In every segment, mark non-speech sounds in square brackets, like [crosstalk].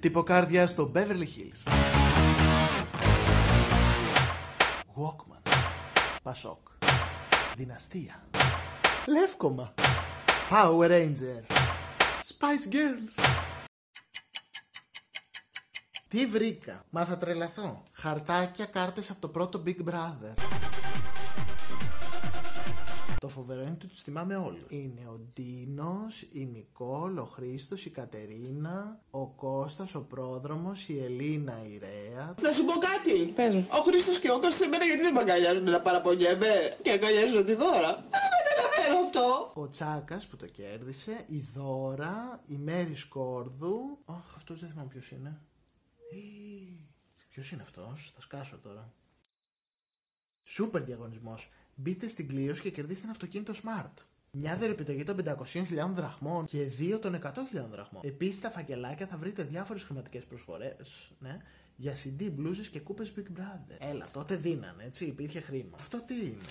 Τυποκάρδια στο Beverly Hills. Walkman. Πασόκ. Δυναστεία. Λεύκομα. Power Ranger. Spice Girls. Τι βρήκα; Μα θα τρελαθώ. Χαρτάκια κάρτες από το πρώτο Big Brother. Το φοβερό είναι ότι τους θυμάμαι όλους. Είναι ο Ντίνος, η Νικόλ, ο Χρήστος, η Κατερίνα, ο Κώστας, ο πρόδρομος, η Ελίνα, η Ρέα. Να σου πω κάτι. Πες μου. Ο Χρήστος και ο Κώστας εμένα γιατί δεν με αγκαλιάζουν να παραπονιέμαι και αγκαλιάζουν τη δώρα. Δεν καταλαβαίνω αυτό. Ο Τσάκας που το κέρδισε, η Δώρα, η Μέρη Σκόρδου. Αχ, αυτός δεν θυμάμαι ποιος είναι. Ποιος είναι αυτός, θα σκάσω τώρα. Σούπερ διαγωνισμός. Μπείτε στην κλήρωση και κερδίστε ένα αυτοκίνητο Smart. Μια δωρεπιταγή των 500.000 δραχμών και δύο των 100.000 δραχμών. Επίσης, στα φακελάκια θα βρείτε διάφορες χρηματικές προσφορές ναι, για CD, μπλούζες και κούπες Big Brother. Έλα, τότε δίνανε, έτσι, υπήρχε χρήμα. Αυτό τι είναι;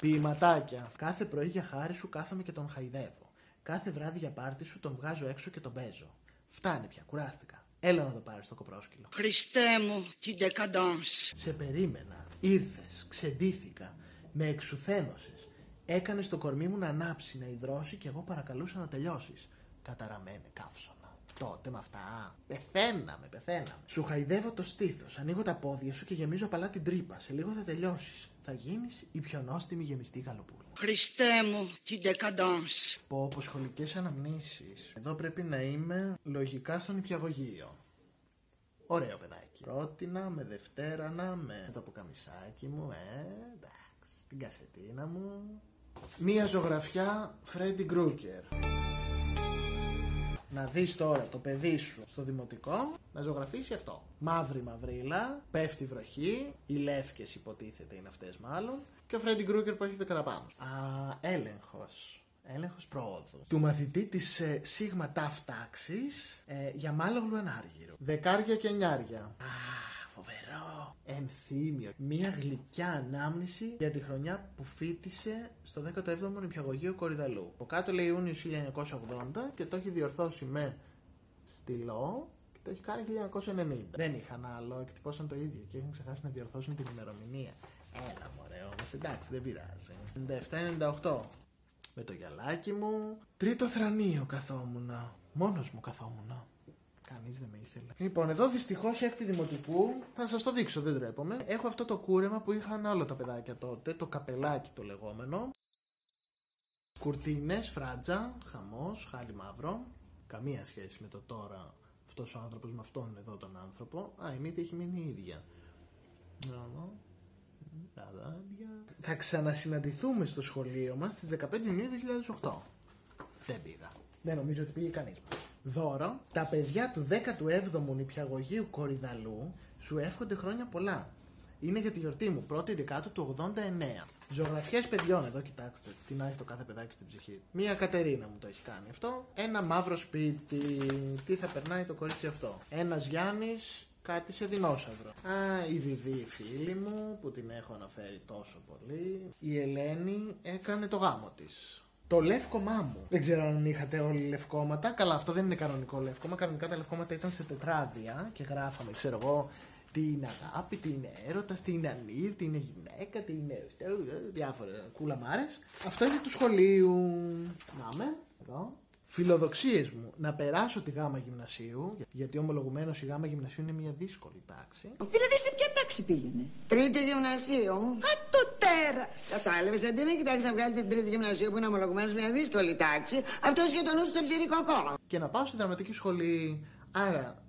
Ποιηματάκια. Κάθε πρωί για χάρη σου κάθομαι και τον χαϊδεύω. Κάθε βράδυ για πάρτι σου τον βγάζω έξω και τον παίζω. Φτάνει πια, κουράστηκα. Έλα να το πάρεις στο κοπρόσκυλο. Χριστέ μου, την decadence. Σε περίμενα. Ήρθες, ξεντήθηκα. Με εξουθένωσες. Έκανες το κορμί μου να ανάψει, να υδρώσει και εγώ παρακαλούσα να τελειώσεις. Καταραμένε καύσωνα. Τότε με αυτά. Πεθαίναμε, πεθαίναμε. Σου χαϊδεύω το στήθος. Ανοίγω τα πόδια σου και γεμίζω απαλά την τρύπα. Σε λίγο θα τελειώσεις. Θα γίνεις η πιο νόστιμη γεμιστή γαλοπούλα. Χριστέ μου, την decadence. Πω πω σχολικές αναμνήσεις. Εδώ πρέπει να είμαι λογικά στον υπηαγωγείο. Ωραίο παιδάκι. Πρότεινα με Δευτέρανα, με το ποκαμισάκι μου, ε, εντάξει, την κασετίνα μου. Μία ζωγραφιά Φρέντι Γκρούκερ. Να δεις τώρα το παιδί σου στο δημοτικό να ζωγραφίσει αυτό. Μαύρη μαυρίλα, πέφτει βροχή, οι λεύκες υποτίθεται είναι αυτές μάλλον και ο Φρέντι Γκρούκερ που έρχεται κατά πάνω. Α, έλεγχος. Έλεγχος πρόοδου. Του μαθητή της ε, σίγμα τάφ τάξης ε, για μάλογλου ανάργυρο. Δεκάρια και εννιάρια. Α, φοβερό. Ενθύμιο. Μία γλυκιά ανάμνηση για τη χρονιά που φίτησε στο 17ο Νηπιαγωγείο Κορυδαλού. Από κάτω λέει Ιούνιος 1980 και το έχει διορθώσει με στυλό και το έχει κάνει 1990. Δεν είχαν άλλο, εκτυπώσαν το ίδιο και έχουν ξεχάσει να διορθώσουν την ημερομηνία. Έλα μωρέ όμως, εντάξει δεν πειράζει. 97-98. Με το γυαλάκι μου. Τρίτο θρανείο καθόμουν. Μόνος μου καθόμουν. Κανείς δεν με ήθελε. Λοιπόν, εδώ δυστυχώς έκτη δημοτικού, θα σας το δείξω, δεν τρέπομαι. Έχω αυτό το κούρεμα που είχαν όλα τα παιδάκια τότε, το καπελάκι το λεγόμενο. Κουρτίνες, φράτζα, χαμός, χάλι μαύρο. Καμία σχέση με το τώρα αυτός ο άνθρωπος με αυτόν εδώ τον άνθρωπο. Α, η μύτη έχει μείνει η ίδια. Να δω. Τα δάντια. Θα ξανασυναντηθούμε στο σχολείο μας στις 15 Ιουνίου 2008. Δεν πήγα. Δεν νομίζω ότι πήγε κανείς. Δώρο, τα παιδιά του 17ου νηπιαγωγείου Κορυδαλού σου εύχονται χρόνια πολλά. Είναι για τη γιορτή μου, 1η Δεκάτου του 89. Ζωγραφιές παιδιών, εδώ κοιτάξτε, τι να έχει το κάθε παιδάκι στην ψυχή. Μία Κατερίνα μου το έχει κάνει αυτό. Ένα μαύρο σπίτι. Τι θα περνάει το κορίτσι αυτό; Ένας Γιάννης, κάτι σε δεινόσαυρο. Α, η Βιβί, η φίλη μου, που την έχω αναφέρει τόσο πολύ. Η Ελένη έκανε το γάμο της. Το λεύκομά μου. Δεν ξέρω αν είχατε όλοι λευκόματα. Καλά, αυτό δεν είναι κανονικό λευκόμα. Κανονικά τα λευκόματα ήταν σε τετράδια και γράφαμε, ξέρω εγώ, τι είναι αγάπη, τι είναι έρωτας, τι είναι ανήρ, τι είναι γυναίκα, τι είναι. διάφορα κουλαμάρες. Αυτό είναι του σχολείου. Να με, εδώ. Φιλοδοξίες μου να περάσω τη γάμα γυμνασίου, γιατί ομολογουμένως η γάμα γυμνασίου είναι μια δύσκολη τάξη. Δηλαδή σε ποια τάξη πήγαινε; Τρίτη γυμνασίου. Α, το τέρας. Κατάλαβες, αντί να κοιτάξει να βγάλει την τρίτη γυμνασίου που είναι ομολογουμένως μια δύσκολη τάξη, αυτός για τον νου του στον ψηρικοκό. Και να πάω στη δραματική σχολή. Άρα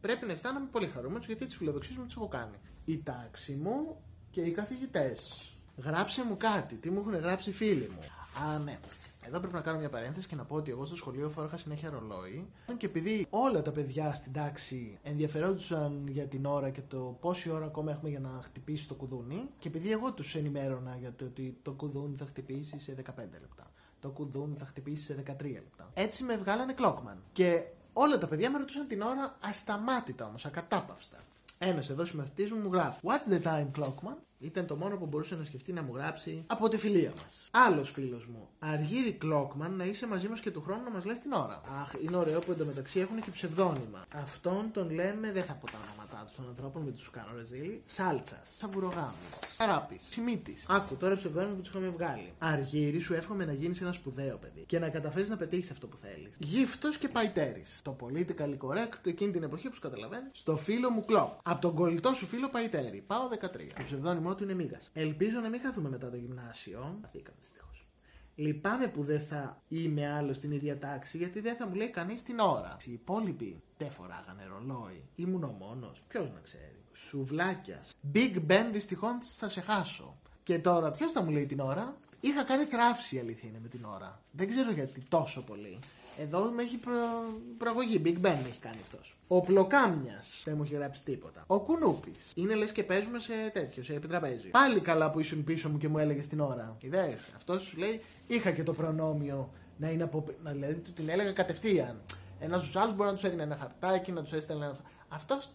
πρέπει να αισθάνομαι πολύ χαρούμενος γιατί τις φιλοδοξίες μου τις έχω κάνει. Η τάξη μου και οι καθηγητές. Γράψε μου κάτι, τι μου έχουν γράψει οι φίλοι μου. Α, ναι. Εδώ πρέπει να κάνω μια παρένθεση και να πω ότι εγώ στο σχολείο φόραχα συνέχεια ρολόι. Και επειδή όλα τα παιδιά στην τάξη ενδιαφερόντουσαν για την ώρα και το πόση ώρα ακόμα έχουμε για να χτυπήσει το κουδούνι, και επειδή εγώ τους ενημέρωνα για το ότι το κουδούνι θα χτυπήσει σε 15 λεπτά, το κουδούνι θα χτυπήσει σε 13 λεπτά. Έτσι με βγάλανε κλόκμαν. Και όλα τα παιδιά με ρωτούσαν την ώρα ασταμάτητα όμως, ακατάπαυστα. Ένας εδώ συμμαθητή μου μου γράφει What's the time, Clockman? Ήταν το μόνο που μπορούσε να σκεφτεί να μου γράψει από τη φιλία μας. Άλλος φίλος μου. Αργύρι Κλόκμαν να είσαι μαζί μας και του χρόνου να μας λες την ώρα. Αχ, είναι ωραίο που εντωμεταξύ έχουν και ψευδόνυμα. Αυτόν τον λέμε, δεν θα πω τα ονόματά τους των ανθρώπων, με τους κάνω ρεζίλι. Σάλτσας, Σαβουρογάμι, Καράπη, Σιμίτη. Άκου τώρα ψευδόνυμα που τους είχαμε βγάλει. Αργύρι, σου εύχομαι να γίνεις ένα σπουδαίο παιδί και να καταφέρεις να πετύχεις αυτό που θέλεις. Γύφτος και παϊτέρης. Το politically correct εκείνη την εποχή που καταλαβαίνεις. Στο φίλο μου Κλοκ. Από τον κολλητό σου φίλο Παϊτέρη. Πάω 13. Το ψευδόνυμό του είναι Μίγα. Ελπίζω να μην χαθούμε μετά το γυμνάσιο. Χαθήκαμε δυστυχώς. Λυπάμαι που δεν θα είμαι άλλο στην ίδια τάξη γιατί δεν θα μου λέει κανείς την ώρα. Οι υπόλοιποι δεν φοράγανε ρολόι. Ήμουν ο μόνος. Ποιος να ξέρει. Σουβλάκιας. Big Ben δυστυχώς θα σε χάσω. Και τώρα ποιος θα μου λέει την ώρα; Είχα κάνει θράψη η αλήθεια είναι με την ώρα. Δεν ξέρω γιατί τόσο πολύ. Εδώ με έχει προ... προαγωγή. Big Ben με έχει κάνει αυτός. Ο Πλοκάμιας δεν μου έχει γράψει τίποτα. Ο Κουνούπης. Είναι λες και παίζουμε σε τέτοιο, σε επιτραπέζι. Πάλι καλά που ήσουν πίσω μου και μου έλεγες την ώρα. Ιδέες. Αυτός σου λέει είχα και το προνόμιο να είναι από. Να, δηλαδή του την έλεγα κατευθείαν. Ένα στους άλλους μπορεί να τους έδινε ένα χαρτάκι, να τους έστελνε ένα. Αυτός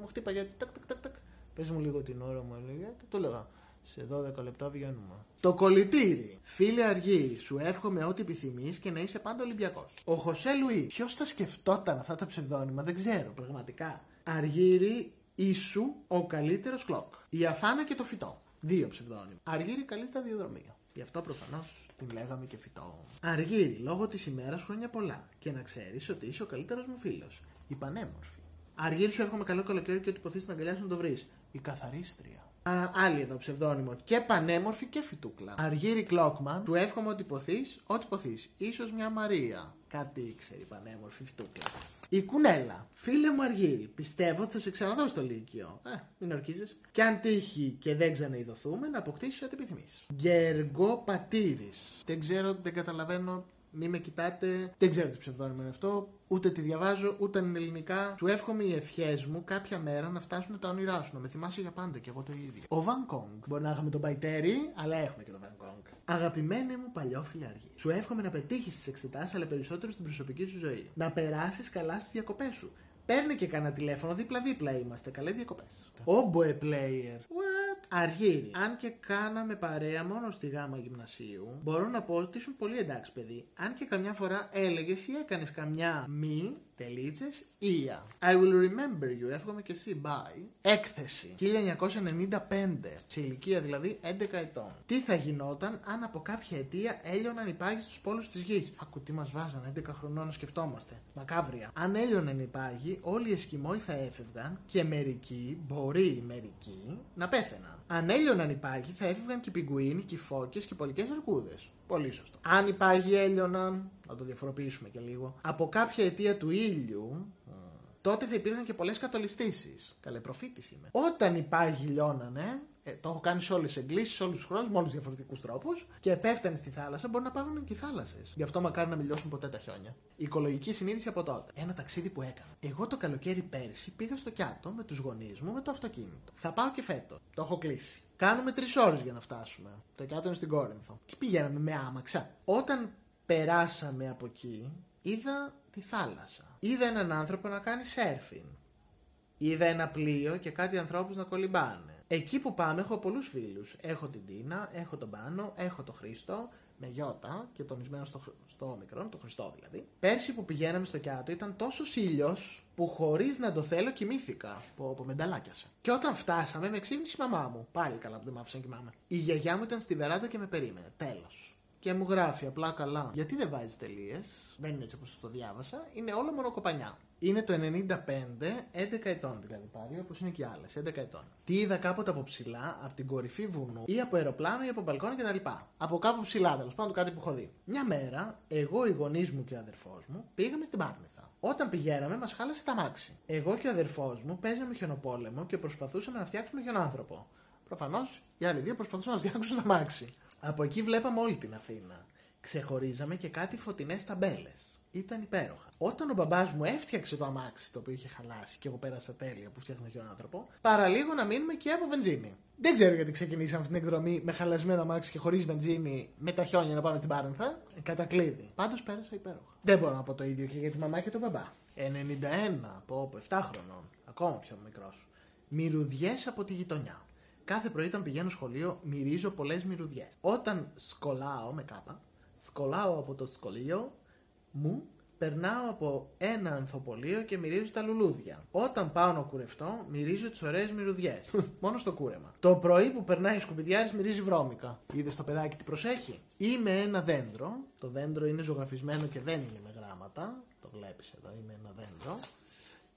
μου χτύπαγε έτσι. Τακ, τακ, τακ, τακ. Πες μου λίγο την ώρα μου έλεγε και του έλεγα. Σε 12 λεπτά βγαίνουμε. Το κολλητήρι. Φίλε Αργύρι, σου εύχομαι ό,τι επιθυμείς και να είσαι πάντα Ολυμπιακός. Ο Χωσέ Λουίς. Ποιος θα σκεφτόταν αυτά τα ψευδόνυμα, δεν ξέρω πραγματικά. Αργύρι, ίσου ο καλύτερος κλοκ. Η Αφάνα και το φυτό. Δύο ψευδόνυμα. Αργύρι, καλή σταδιοδρομία. Γι' αυτό προφανώς την λέγαμε και φυτό. Αργύρι, λόγω της ημέρας χρόνια πολλά. Και να ξέρεις ότι είσαι ο καλύτερος μου φίλος. Η πανέμορφη. Αργύρι, σου εύχομαι καλό καλοκαίρι και ότι υποθείς να αγκαλιάσει να το βρεις. Η καθαρίστρια. Α, άλλη εδώ ψευδόνυμο. Και πανέμορφη και φυτούκλα. Αργύρι Κλόκμαν, του εύχομαι ότι ποθείς, ό,τι ποθείς. σω μια Μαρία. Κάτι ήξερε η πανέμορφη φυτούκλα. Η Κουνέλα. Φίλε μου Αργύρι, πιστεύω ότι θα σε ξαναδώ στο Λύκειο. Ε, μην ορκίζεις. Και αν τύχει και δεν ξαναειδωθούμε, να αποκτήσεις ό,τι επιθυμείς. Γεργό Πατήρης. Δεν ξέρω, δεν καταλαβαίνω μη με κοιτάτε. Δεν ξέρω τι ψευδόνιμο είναι αυτό. Ούτε τη διαβάζω, ούτε είναι ελληνικά. Σου εύχομαι οι ευχές μου κάποια μέρα να φτάσουν τα όνειρά σου. Να με θυμάσαι για πάντα και εγώ το ίδιο. Ο Βαν Κόγκ. Μπορεί να είχαμε τον Παϊτέρι, αλλά έχουμε και τον Βαν Κόγκ. Αγαπημένη μου παλιόφιλη αργή. Σου εύχομαι να πετύχεις τις εξετάσεις, αλλά περισσότερο στην προσωπική σου ζωή. Να περάσεις καλά στις διακοπές σου. Παίρνει και κανένα τηλέφωνο, δίπλα-δίπλα είμαστε. Καλές διακοπές. Ομποε player. What? Αργύρι. Αν και κάναμε παρέα μόνο στη γάμα γυμνασίου, μπορώ να πω ότι ήσουν πολύ εντάξει παιδί. Αν και καμιά φορά έλεγες ή έκανες καμιά μη τελίτσες ία. I will remember you. Εύχομαι και εσύ. Bye. Έκθεση. 1995. Σε ηλικία δηλαδή 11 ετών. Τι θα γινόταν αν από κάποια αιτία έλειωναν οι πάγοι στους πόλους της γης; Ακού τι μας βάζανε 11 χρονών να σκεφτόμαστε. Μακάβρια. Αν έλειωναν οι πάγοι, όλοι οι Εσκιμόοι θα έφευγαν και μερικοί, μπορεί μερικοί, να πέθαιναν. Αν έλειωναν οι πάγοι, θα έφευγαν και οι πιγκουίνοι, και οι φώκες και οι πολικές αρκούδες. Πολύ σωστό. Αν οι πάγοι έλειωναν, να το διαφοροποιήσουμε και λίγο, από κάποια αιτία του ήλιου, τότε θα υπήρχαν και πολλές κατολιστήσεις. Καλέ, προφήτη είμαι. Όταν οι πάγοι λιώνανε, ε, το έχω κάνει σε όλες τις εγκλήσει, σε όλους τους χρόνους, με όλους τους διαφορετικούς τρόπους, και πέφτανε στη θάλασσα, μπορεί να πάγουν και οι θάλασσες. Γι' αυτό μακάρι να μιλιώσουν ποτέ τα χιόνια. Η οικολογική συνείδηση από τότε. Ένα ταξίδι που έκανα. Εγώ το καλοκαίρι πέρυσι πήγα στο Κιάτο με τους γονείς μου με το αυτοκίνητο. Θα πάω και φέτος. Το έχω κλείσει. Κάνουμε τρεις ώρες για να φτάσουμε. Το Κιάτο είναι στην Κόρινθο. Τι πηγαίναμε με άμαξα. Όταν περάσαμε από εκεί, είδα τη θάλασσα. Είδα έναν άνθρωπο να κάνει σέρφιν. Είδα ένα πλοίο και κάτι ανθρώπους να κολυμπάνε. Εκεί που πάμε έχω πολλούς φίλους. Έχω την Τίνα, έχω τον Πάνο, έχω τον Χρήστο, με γιώτα και τονισμένο στο, στο μικρό, το Χριστό δηλαδή. Πέρσι που πηγαίναμε στο Κιάτο ήταν τόσο ήλιο που χωρίς να το θέλω κοιμήθηκα. Που από μενταλάκιασα. Και όταν φτάσαμε με ξύπνησε η μαμά μου. Πάλι καλά που δεν μ' άφησαν κοιμάμαι. Η γιαγιά μου ήταν στη βεράντα και με περίμενε. Τέλος. Και μου γράφει απλά καλά. Γιατί δεν βάζεις τελείες; Δεν είναι έτσι όπως το διάβασα. Είναι όλο μονοκοπανιά. Είναι το 95, 11 ετών δηλαδή πάλι, όπως είναι και άλλες, 11 ετών. Τι είδα κάποτε από ψηλά, από την κορυφή βουνού ή από αεροπλάνο ή από μπαλκόνι κτλ. Από κάπου ψηλά, τέλος πάντων κάτι που έχω δει. Μια μέρα, εγώ, οι γονείς μου και ο αδερφός μου πήγαμε στην Πάρνηθα. Όταν πηγαίναμε, μας χάλασε τα μάξι. Εγώ και ο αδερφός μου παίζαμε χιονοπόλεμο και προσπαθούσαμε να φτιάξουμε χιονάνθρωπο. Προφανώς οι άλλοι δύο προσπαθούσαν να φτιάξουν τα μάξι. Από εκεί βλέπαμε όλη την Αθήνα. Ξεχωρίζαμε και κάτι φωτεινές ταμπέλες. Ήταν υπέροχα. Όταν ο μπαμπάς μου έφτιαξε το αμάξι το οποίο είχε χαλάσει και εγώ πέρασα τέλεια που φτιάχνω και ο άνθρωπο, παραλίγο να μείνουμε και από βενζίνη. Δεν ξέρω γιατί ξεκινήσαμε αυτή την εκδρομή με χαλασμένο αμάξι και χωρίς βενζίνη με τα χιόνια να πάμε στην Πάρενθα. Κατακλείδη. Πάντως πέρασα υπέροχα. Δεν μπορώ να πω το ίδιο και για τη μαμά και τον μπαμπά. 91 από 7 χρονών, ακόμα πιο μικρός. Μυρουδιές από τη γειτονιά. Κάθε πρωί όταν πηγαίνω σχολείο μυρίζω πολλές μυρουδιές. Όταν σκολάω με κάπα, σκολάω από το σχολείο μου, περνάω από ένα ανθοπολείο και μυρίζω τα λουλούδια. Όταν πάω να κουρευτώ, μυρίζω τις ωραίες μυρουδιές. [laughs] Μόνο στο κούρεμα. Το πρωί που περνάει σκουπιδιάρης μυρίζει βρώμικα. Είδες το παιδάκι τι προσέχει; Είμαι ένα δέντρο. Το δέντρο είναι ζωγραφισμένο και δεν είναι με γράμματα. Το βλέπεις εδώ, είμαι ένα δέντρο.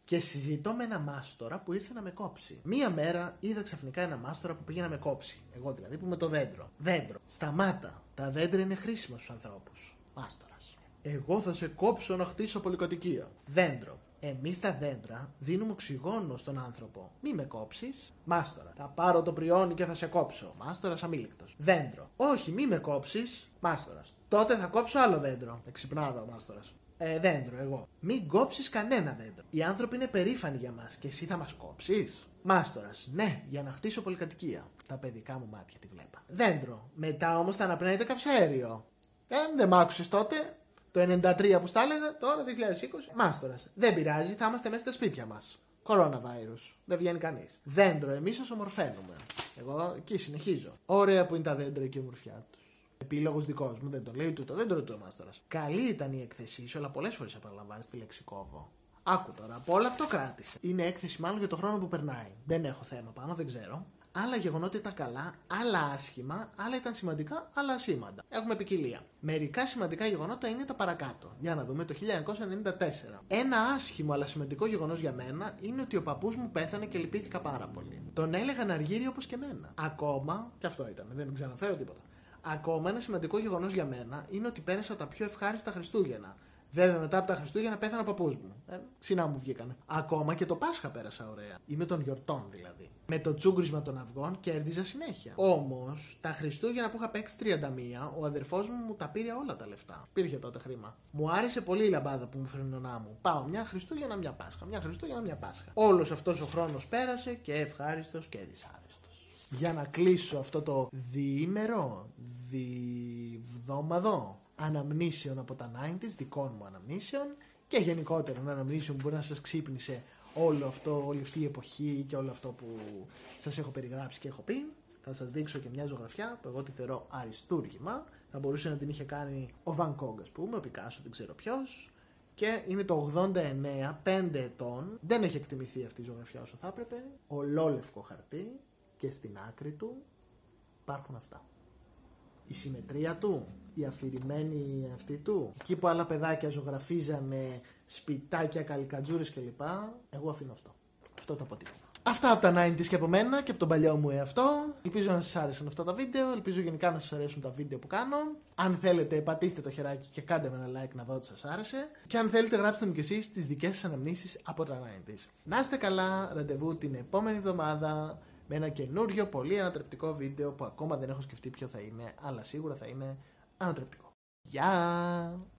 Και συζητώ με ένα μάστορα που ήρθε να με κόψει. Μία μέρα είδα ξαφνικά ένα μάστορα που πήγε να με κόψει. Εγώ δηλαδή που είμαι το δέντρο. Δέντρο. Σταμάτα. Τα δέντρα είναι χρήσιμα στους ανθρώπους. Μάστορας. Εγώ θα σε κόψω να χτίσω πολυκατοικία. Δέντρο. Εμείς τα δέντρα δίνουμε οξυγόνο στον άνθρωπο. Μη με κόψεις. Μάστορα. Θα πάρω το πριόνι και θα σε κόψω. Μάστορας αμήλικτος. Δέντρο. Όχι, μη με κόψεις. Μάστορας. Τότε θα κόψω άλλο δέντρο. Εξυπνάδα ο μάστορας. Ε, δέντρο, εγώ. Μην κόψεις κανένα δέντρο. Οι άνθρωποι είναι περήφανοι για μας και εσύ θα μας κόψεις. Μάστορας. Ναι, για να χτίσω πολυκατοικία. Τα παιδικά μου μάτια τη βλέπα. Δέντρο. Μετά όμως θα αναπνέεται καυσαέριο. Ε, δεν μ' άκουσες τότε; Το 93 που στα έλεγα, τώρα 2020. Μάστορας. Δεν πειράζει, θα είμαστε μέσα στα σπίτια μας. Coronavirus. Δεν βγαίνει κανείς. Δέντρο, εμείς σα ομορφαίνουμε. Εγώ εκεί συνεχίζω. Ωραία που είναι τα δέντρα και η ομορφιά τους. Επίλογος δικός μου, δεν το λέει ούτε το δέντρο του ο Μάστορα. Καλή ήταν η έκθεσή σου, αλλά πολλές φορές επαναλαμβάνει τη λέξη κόβω. Άκου τώρα, από όλο αυτό κράτησε. Είναι έκθεση μάλλον για το χρόνο που περνάει. Δεν έχω θέμα πάνω, δεν ξέρω. Άλλα γεγονότα ήταν καλά, άλλα άσχημα, άλλα ήταν σημαντικά, άλλα ασήμαντα. Έχουμε ποικιλία. Μερικά σημαντικά γεγονότα είναι τα παρακάτω. Για να δούμε το 1994. Ένα άσχημο αλλά σημαντικό γεγονός για μένα είναι ότι ο παππούς μου πέθανε και λυπήθηκα πάρα πολύ. Τον έλεγαν αργύριο όπως και εμένα. Ακόμα, και αυτό ήταν, δεν ξαναφέρω τίποτα. Ακόμα ένα σημαντικό γεγονός για μένα είναι ότι πέρασα τα πιο ευχάριστα Χριστούγεννα. Βέβαια, μετά από τα Χριστούγεννα πέθανε ο παππούς μου. Ε, ξινά μου βγήκανε. Ακόμα και το Πάσχα πέρασα ωραία. Είμαι των γιορτών δηλαδή. Με το τσούγκρισμα των αυγών κέρδιζα συνέχεια. Όμως, τα Χριστούγεννα που είχα παίξει 31, ο αδερφός μου μου τα πήρε όλα τα λεφτά. Πήρχε τότε χρήμα. Μου άρεσε πολύ η λαμπάδα που μου φέρνει νονά μου. Πάω μια Χριστούγεννα, μια Πάσχα. Μια Χριστούγεννα, μια Πάσχα. Όλος αυτός ο χρόνος πέρασε και ευχάριστος και δυσάρεστος. Για να κλείσω αυτό το διήμερο, διβδόμαδο αναμνήσεων από τα 90s, δικών μου αναμνήσεων και γενικότερα αναμνήσεων που μπορεί να σας ξύπνησε όλο αυτό, όλη αυτή η εποχή και όλο αυτό που σας έχω περιγράψει και έχω πει. Θα σας δείξω και μια ζωγραφιά που εγώ τη θεωρώ αριστούργημα. Θα μπορούσε να την είχε κάνει ο Βαν Κόγκ, ας πούμε, ο Πικάσο, δεν ξέρω ποιος. Και είναι το 89, 5 ετών. Δεν έχει εκτιμηθεί αυτή η ζωγραφιά όσο θα έπρεπε. Ολόλευκο χαρτί και στην άκρη του υπάρχουν αυτά. Η συμμετρία του, η αφηρημένη αυτή του. Εκεί που άλλα παιδάκια ζωγραφίζανε σπιτάκια, καλικατζούρες κλπ. Εγώ αφήνω αυτό. Αυτό το αποτύπωμα. Αυτά από τα 90s και από μένα και από τον παλιό μου εαυτό. Ελπίζω να σας άρεσαν αυτά τα βίντεο. Ελπίζω γενικά να σας αρέσουν τα βίντεο που κάνω. Αν θέλετε, πατήστε το χεράκι και κάντε με ένα like να δω ότι σας άρεσε. Και αν θέλετε, γράψτε μου κι εσείς τις δικές σας αναμνήσεις από τα 90s. Να είστε καλά, ραντεβού την επόμενη εβδομάδα με ένα καινούριο πολύ ανατρεπτικό βίντεο που ακόμα δεν έχω σκεφτεί ποιο θα είναι, αλλά σίγουρα θα είναι ανατρεπτικό. Γεια!